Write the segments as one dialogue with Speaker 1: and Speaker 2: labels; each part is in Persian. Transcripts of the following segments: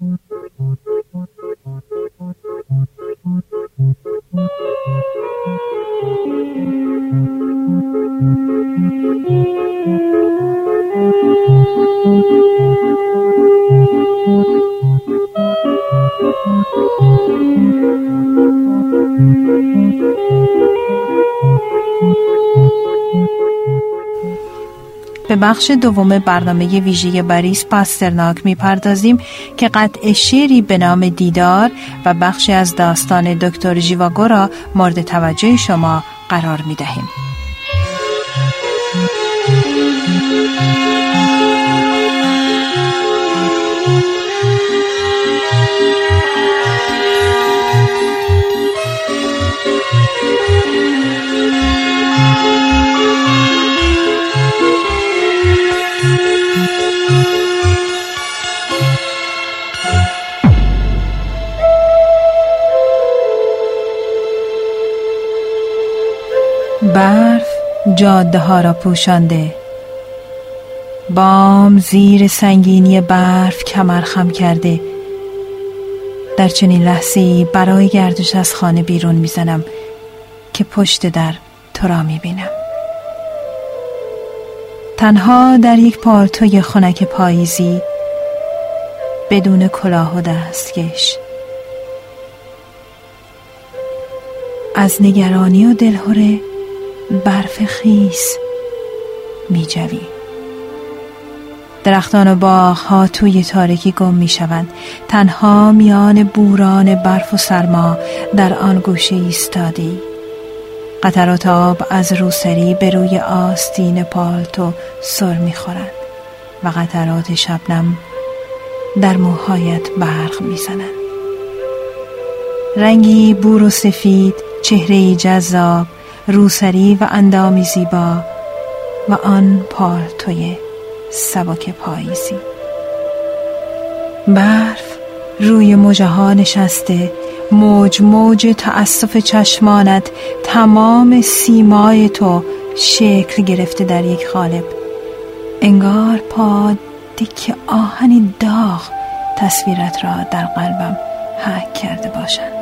Speaker 1: Thank you. به بخش دوم برنامه ویژه بریس پاسترناک می‌پردازیم که قطع شعری به نام دیدار و بخشی از داستان دکتر جیواگو را مورد توجه شما قرار می برف جاده ها را پوشانده. بام زیر سنگینی برف کمر خم کرده. در چنین لحظه برای گردش از خانه بیرون می‌زنم که پشت در تو را می‌بینم. تنها در یک پالتوی خنک پاییزی بدون کلاه و دستکش. از نگرانی و دلهوره برف خیس می جوی. درختان و باغ ها توی تاریکی گم می شوند تنها میان بوران برف و سرما در آن گوشه ایستادی قطرات آب از روسری به روی آستین پالتو سر می خورند و قطرات شبنم در موهایت برق می زنند. رنگی بور و سفید چهره جذاب روسری و اندامی زیبا و آن پالتوی سبک پاییزی. برف روی موجه ها نشسته موج موج تأسف چشمانت تمام سیمای تو شکل گرفته در یک خالب. انگار پا دک آهنی داغ تصویرت را در قلبم حک کرده باشند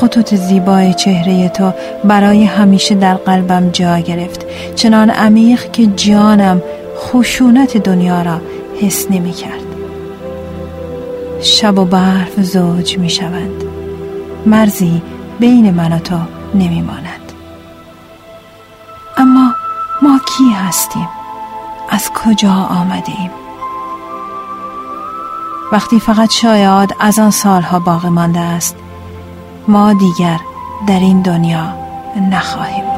Speaker 1: خطوط زیبای چهره تو برای همیشه در قلبم جا گرفت چنان عمیق که جانم خشونت دنیا را حس نمی کرد شب و برف زوج می شوند مرزی بین من و تو نمی ماند اما ما کی هستیم؟ از کجا آمده ایم؟ وقتی فقط شاید از آن سالها باقی مانده است ما دیگر در این دنیا نخواهیم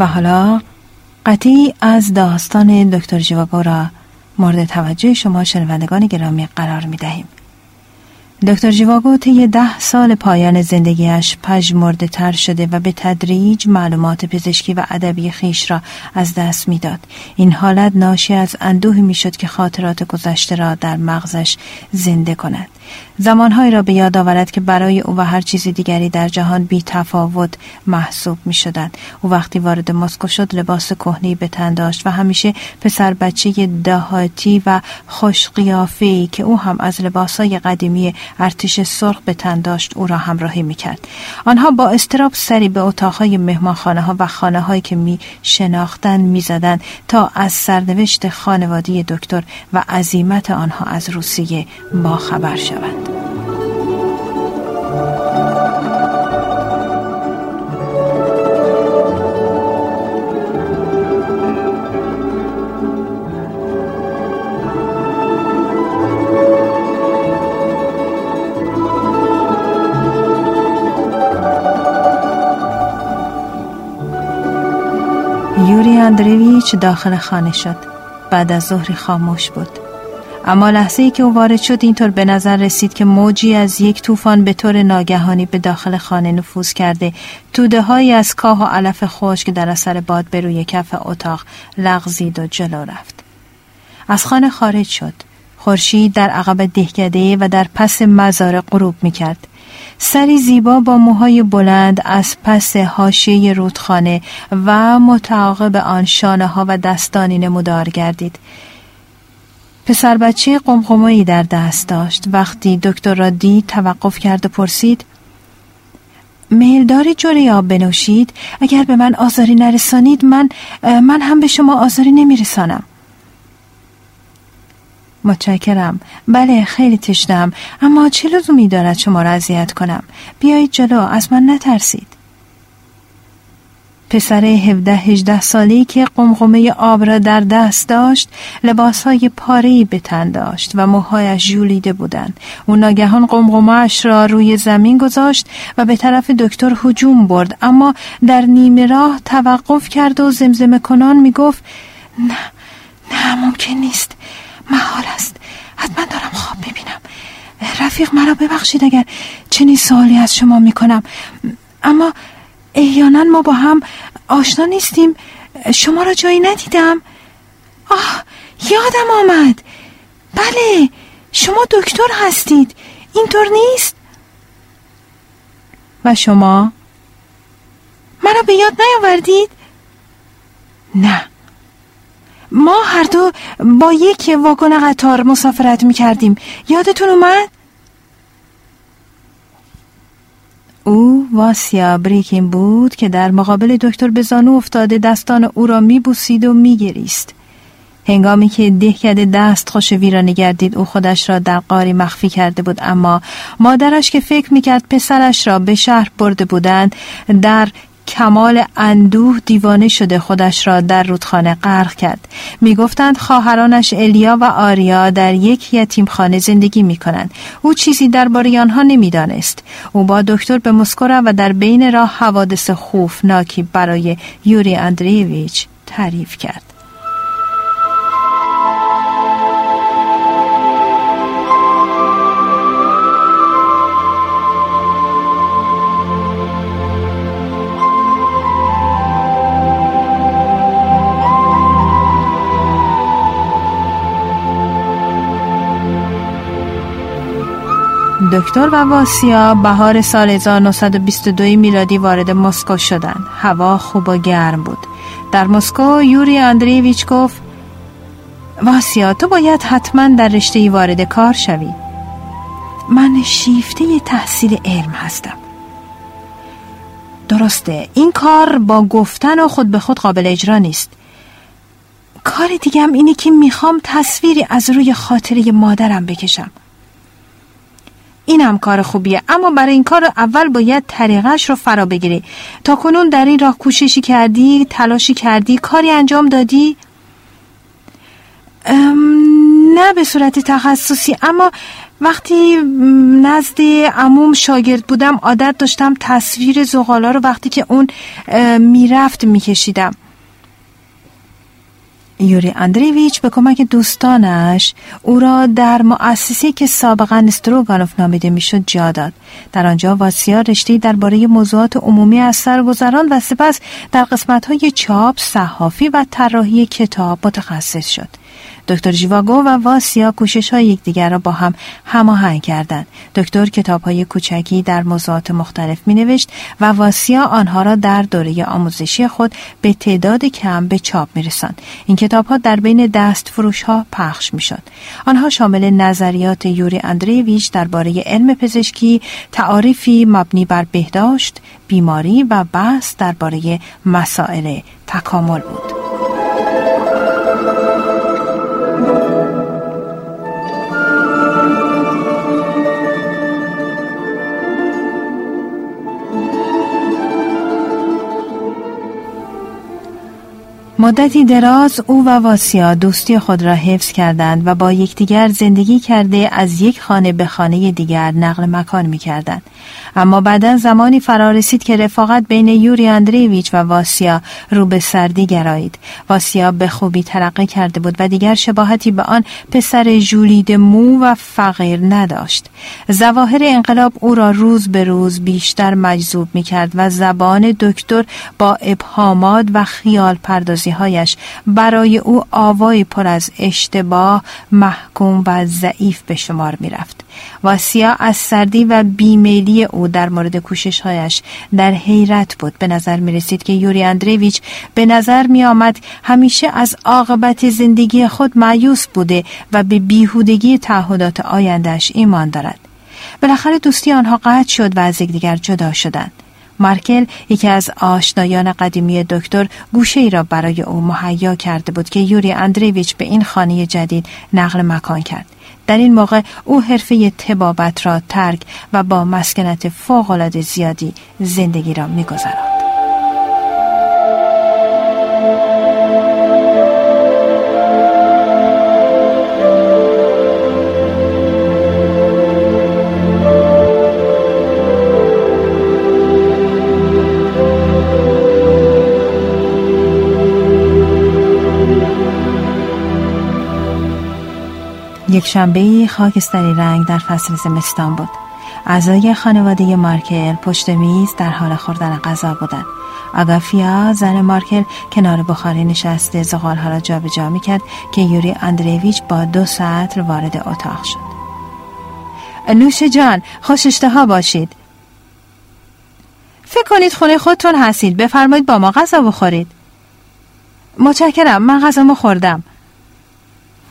Speaker 1: و حالا قطعی از داستان دکتر جیواگو را مورد توجه شما شنوندگان گرامی قرار می دهیم. دکتر جیواگو طی ده سال پایان زندگیش پژمرده تر شده و به تدریج معلومات پزشکی و ادبی خیش را از دست می‌داد. این حالت ناشی از اندوهی می‌شد که خاطرات گذشته را در مغزش زنده کند. زمانهایی را به یاد آورد که برای او و هر چیز دیگری در جهان بی تفاوت محسوب می شدند. او وقتی وارد مسکو شد لباس کهنی به تن داشت و همیشه پسر بچه دهاتی و خوش قیافه که او هم از لباسهای قدیمی ارتش سرخ به تن داشت او را همراهی می کرد. آنها با استراب سری به اتاقهای مهمانخانه ها و خانه هایی که می شناختن می زدن تا از سرنوشت خانوادی دکتر و عظیمت آنها از روسیه با خبر شد. شوند یوری اندرویچ داخل خانه شد. بعد از ظهری خاموش بود. اما لحظه ای که او وارد شد اینطور به نظر رسید که موجی از یک طوفان به طور ناگهانی به داخل خانه نفوذ کرده. توده هایی از کاه و علف خشک در اثر باد به روی کف اتاق لغزید و جلو رفت. از خانه خارج شد. خورشید در عقب دهکده و در پس مزار غروب می‌کرد. سری زیبا با موهای بلند از پس حاشیه رودخانه و متعاقب آن شانه ها و دستانی نمودار گردید. پسر بچه قمقمایی در دست داشت. وقتی دکتر را دید توقف کرد و پرسید میلداری جوری آب بنوشید؟ اگر به من آزاری نرسانید من من هم به شما آزاری نمیرسانم. متشکرم. بله خیلی تشنم. اما چه لزومی دارد شما را اذیت کنم؟ بیایید جلو از من نترسید. پسر 17 18 سالی که قمقمه آب را در دست داشت لباسهای پاره‌ای به تن داشت و موهایش ژولیده بودند. او ناگهان قمقمهاش را روی زمین گذاشت و به طرف دکتر هجوم برد. اما در نیمه راه توقف کرد و زمزمه کنان می‌گفت نه نه ممکن نیست. محال است. حتما دارم خواب ببینم رفیق مرا ببخشید اگر چنین سوالی از شما می‌کنم. اما احیانا ما با هم آشنا نیستیم. شما را جایی ندیدم. آه یادم آمد. بله شما دکتر هستید. اینطور نیست؟ و شما؟ منو به یاد نیاوردید؟ نه. ما هر دو با یک واگن قطار مسافرت می کردیم یادتون اومد؟ او واسیا بریکین بود که در مقابل دکتر به زانو افتاده دستان او را میبوسید و میگریست. هنگامی که دهکده دست خوش ویرانه گردید او خودش را در قاری مخفی کرده بود. اما مادرش که فکر می‌کرد پسرش را به شهر برده بودند در کمال اندوه دیوانه شده خودش را در رودخانه غرق کرد. می‌گفتند خواهرانش الیا و آریا در یک یتیمخانه زندگی می کنند او چیزی درباره آنها نمی‌دانست. او با دکتر به مسکو و در بین راه حوادث خوفناکی برای یوری اندریویچ تعریف کرد. دکتر و واسیا بهار سال 1922 میلادی وارد مسکو شدند. هوا خوب و گرم بود. در مسکو یوری اندریویچ گفت واسیا تو باید حتما در رشته وارد کار شوی. من شیفته تحصیل علم هستم. درسته این کار با گفتن و خود به خود قابل اجرا نیست. کار دیگم اینه که می‌خوام تصویری از روی خاطره مادرم بکشم. این هم کار خوبیه. اما برای این کار اول باید طریقش رو فرا بگیری. تا کنون در این راه کوششی کردی تلاشی کردی کاری انجام دادی؟ نه به صورت تخصصی. اما وقتی نزد عموم شاگرد بودم عادت داشتم تصویر زغالا رو وقتی که اون می‌رفت میکشیدم. یوری اندریویچ به کمک دوستانش او را در مؤسسه که سابقا استروگانوف نامیده می‌شد جا داد. در آنجا واسیا رشته درباره موضوعات عمومی از سرگذران و سپس در قسمت های چاپ صحافی و طراحی کتاب متخصص شد. دکتر جیواگو و واسیا کوشش های یکدیگر را با هم هماهنگ کردند. دکتر کتاب های کوچکی در موضوعات مختلف می نوشت و واسیا آنها را در دوره آموزشی خود به تعداد کم به چاپ می رسند. این کتاب ها در بین دست فروش ها پخش می شد. آنها شامل نظریات یوری اندریویچ درباره علم پزشکی، تعاریفی مبنی بر بهداشت، بیماری و بحث درباره مسائل تکامل بود. مدتی دراز او و واسیا دوستی خود را حفظ کردند و با یکدیگر زندگی کرده از یک خانه به خانه دیگر نقل مکان می کردند. اما بعدا زمانی فرا رسید که رفاقت بین یوری اندریویچ و واسیا رو به سردی گرایید. واسیا به خوبی ترقه کرده بود و دیگر شباهتی به آن پسر جولید مو و فقیر نداشت. زواهر انقلاب او را روز به روز بیشتر مجذوب می کرد و زبان دکتر با ابهامات و خیال پردازی هایش برای او آوای پر از اشتباه محکوم و ضعیف به شمار می رفت. واسیا از سردی و بیمیلی او در مورد کوششهایش در حیرت بود به نظر می رسید که یوری اندریویچ به نظر می آمد همیشه از عاقبت زندگی خود معیوس بوده و به بیهودگی تعهدات آیندهش ایمان دارد بالاخره دوستی آنها قطع شد و از یکدیگر جدا شدند مارکل یکی از آشنایان قدیمی دکتر گوشه ای را برای او مهیا کرده بود که یوری اندریویچ به این خانه جدید نقل مکان کرد. در این موقع او حرفه تبابت را ترک و با مسکنت فوقالعاده زیادی زندگی را میگذراند. یک شنبه خاکستری رنگ در فصل زمستان بود. اعضای خانواده مارکل پشت میز در حال خوردن غذا بودند. آگافیا زن مارکل کنار بخاری نشسته زغالها را جابجا می‌کرد که یوری اندریویچ با دو سطر وارد اتاق شد. نوش جان خوش اشتها باشید. فکر کنید خونه خودتون هستید. بفرمایید با ما غذا بخورید. متشکرم من غذامو خوردم.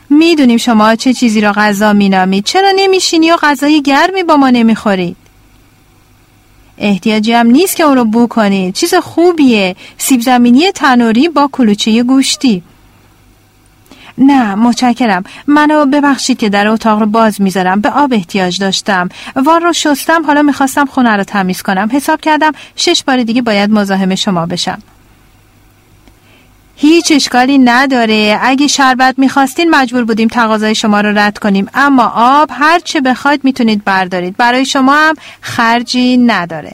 Speaker 1: می‌دونیم شما چه چیزی را غذا مینامید. چرا نمیشینی و غذای گرمی با ما نمی‌خورید؟ احتیاجی هم نیست که اون رو بو کنید چیز خوبیه. سیب زمینی تنوری با کلوچه گوشتی. نه متشکرم. منو ببخشید که در اتاق رو باز می‌ذارم. به آب احتیاج داشتم. وار رو شستم. حالا می‌خواستم خونه رو تمیز کنم. حساب کردم شش بار دیگه باید مزاحم شما بشم. هیچ اشکالی نداره. اگه شربت می‌خواستین مجبور بودیم تقاضای شما رو رد کنیم. اما آب هر چه بخواید می‌تونید بردارید. برای شما هم خرجی نداره.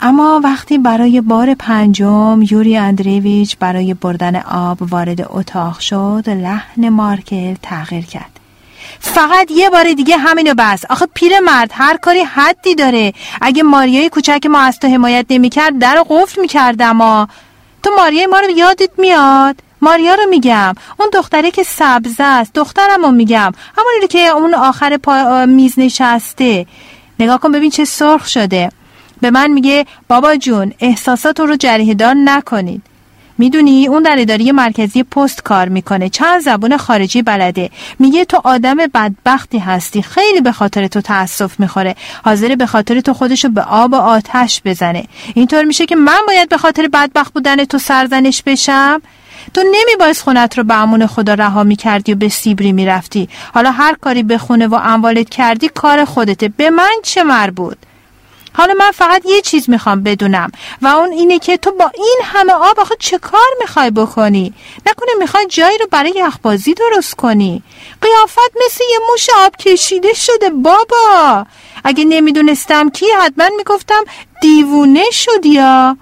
Speaker 1: اما وقتی برای بار پنجم یوری اندریویچ برای بردن آب وارد اتاق شد لحن مارکل تغییر کرد. فقط یه بار دیگه همینو بس. آخه پیر مرد هر کاری حدی داره. اگه ماریای کوچک ما از تو حمایت نمی‌کرد در رو قفل می‌کردم ها تو ماریای ما رو یادت میاد؟ ماریا رو میگم. اون دختره که سبز است. دخترم رو میگم. همونی که اون آخر پا میز نشسته. نگاه کن ببین چه سرخ شده. به من میگه بابا جون احساسات رو جریه دار نکنید. می‌دونی؟ اون در اداره مرکزی پست کار می‌کنه. چند زبون خارجی بلده. میگه تو آدم بدبختی هستی. خیلی به خاطر تو تاسف می‌خوره. حاضر به خاطر تو خودشو به آب و آتش بزنه. اینطور میشه که من باید به خاطر بدبخت بودن تو سرزنش بشم؟ تو نمی باید خونت رو به امون خدا رها می کردی و به سیبری می رفتی. حالا هر کاری به خونه و اموالت کردی کار خودته. به من چه مربوط؟ حالا من فقط یه چیز می‌خوام بدونم و اون اینه که تو با این همه آب آخه چه کار می‌خوای بکنی؟ نکنه می‌خوای جایی رو برای یخبازی درست کنی؟ قیافت مثل یه موش آب کشیده شده بابا! اگه نمی‌دونستم کی حتما می‌گفتم دیوونه شدی یا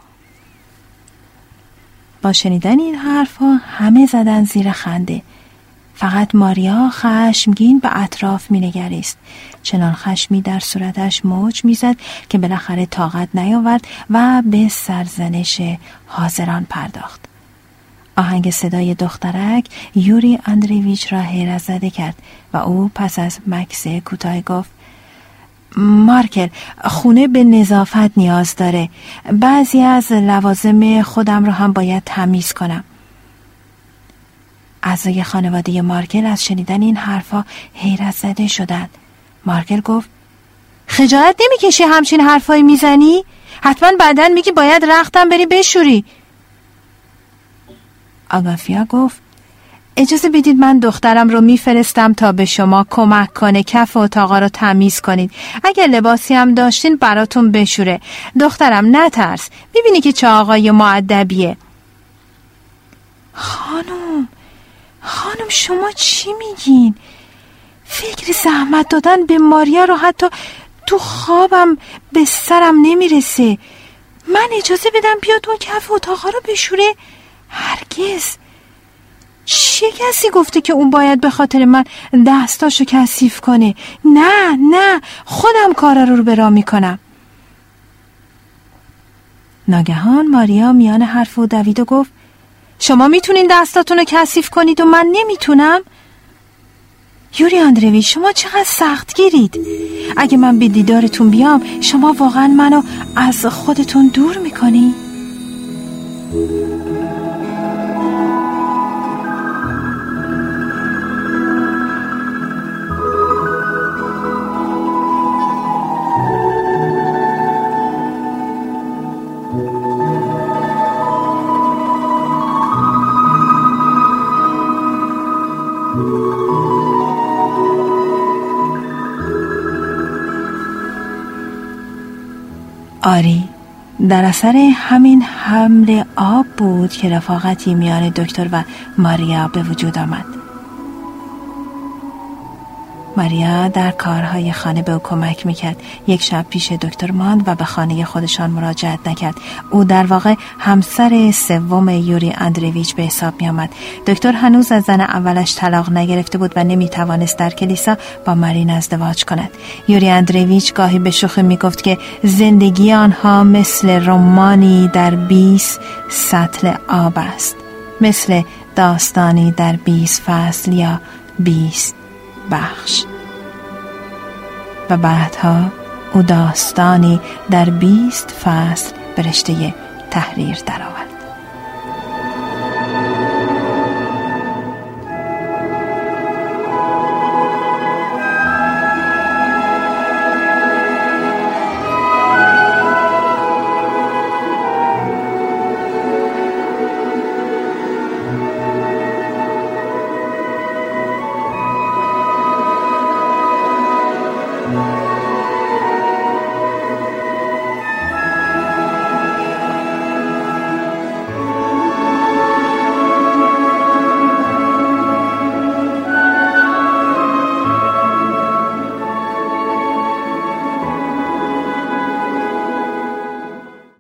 Speaker 1: با شنیدن این حرفها همه زدن زیر خنده. فقط ماریا خشمگین به اطراف مینگریست. چنان خشمی در صورتش موج می‌زد که بالاخره طاقت نیاورد و به سرزنش حاضران پرداخت. آهنگ صدای دخترک یوری اندریویچ را حیرت زده کرد و او پس از مکس کوتاه گفت مارکل خونه به نظافت نیاز داره. بعضی از لوازم خودم را هم باید تمیز کنم. اعضای خانواده مارکل از شنیدن این حرفها حیرت زده شدند. مارکل گفت خجالت نمی‌کشی همچین حرفایی می‌زنی؟ حتما بعدا میگی باید رختم بری بشوری. آگافیا گفت اجازه بدید من دخترم رو میفرستم تا به شما کمک کنه کف اتاقا رو تمیز کنید. اگر لباسی هم داشتین براتون بشوره. دخترم نترس. می‌بینی که چه آقای معدبیه. خانم خانم شما چی میگین؟ فکر زحمت دادن به ماریا رو حتی تو خوابم به سرم نمی‌رسه. من اجازه بدم بیاد اون کف اتاقا رو بشوره. هرگز. چه کسی گفته که اون باید به خاطر من دستاشو کثیف کنه؟ نه نه. خودم کارا رو به راه می‌کنم. ناگهان ماریا میان حرف و دوید گفت شما می‌تونین دستاتون رو کثیف کنید و من نمی‌تونم یوری آندروی شما چقدر سخت گیرید اگه من به دیدارتون بیام شما واقعا منو از خودتون دور می‌کنی؟ آری در اثر همین حمل آب بود که رفاقتی میان دکتر و ماریا به وجود آمد. ماریا در کارهای خانه به او کمک می‌کرد. یک شب پیش دکتر ماند و به خانه خودشان مراجعت نکرد. او در واقع همسر سوم یوری اندرویچ به حساب میآمد. دکتر هنوز از زن اولش طلاق نگرفته بود و نمی‌توانست در کلیسا با مارین ازدواج کند. یوری اندرویچ گاهی به شوخی می‌گفت که زندگی آنها مثل رمانی در بیس سطل آب است. مثل داستانی در بیس فصل یا بیس بخش. و بعدها او داستانی در بیست فصل برشته تحریر درآورد.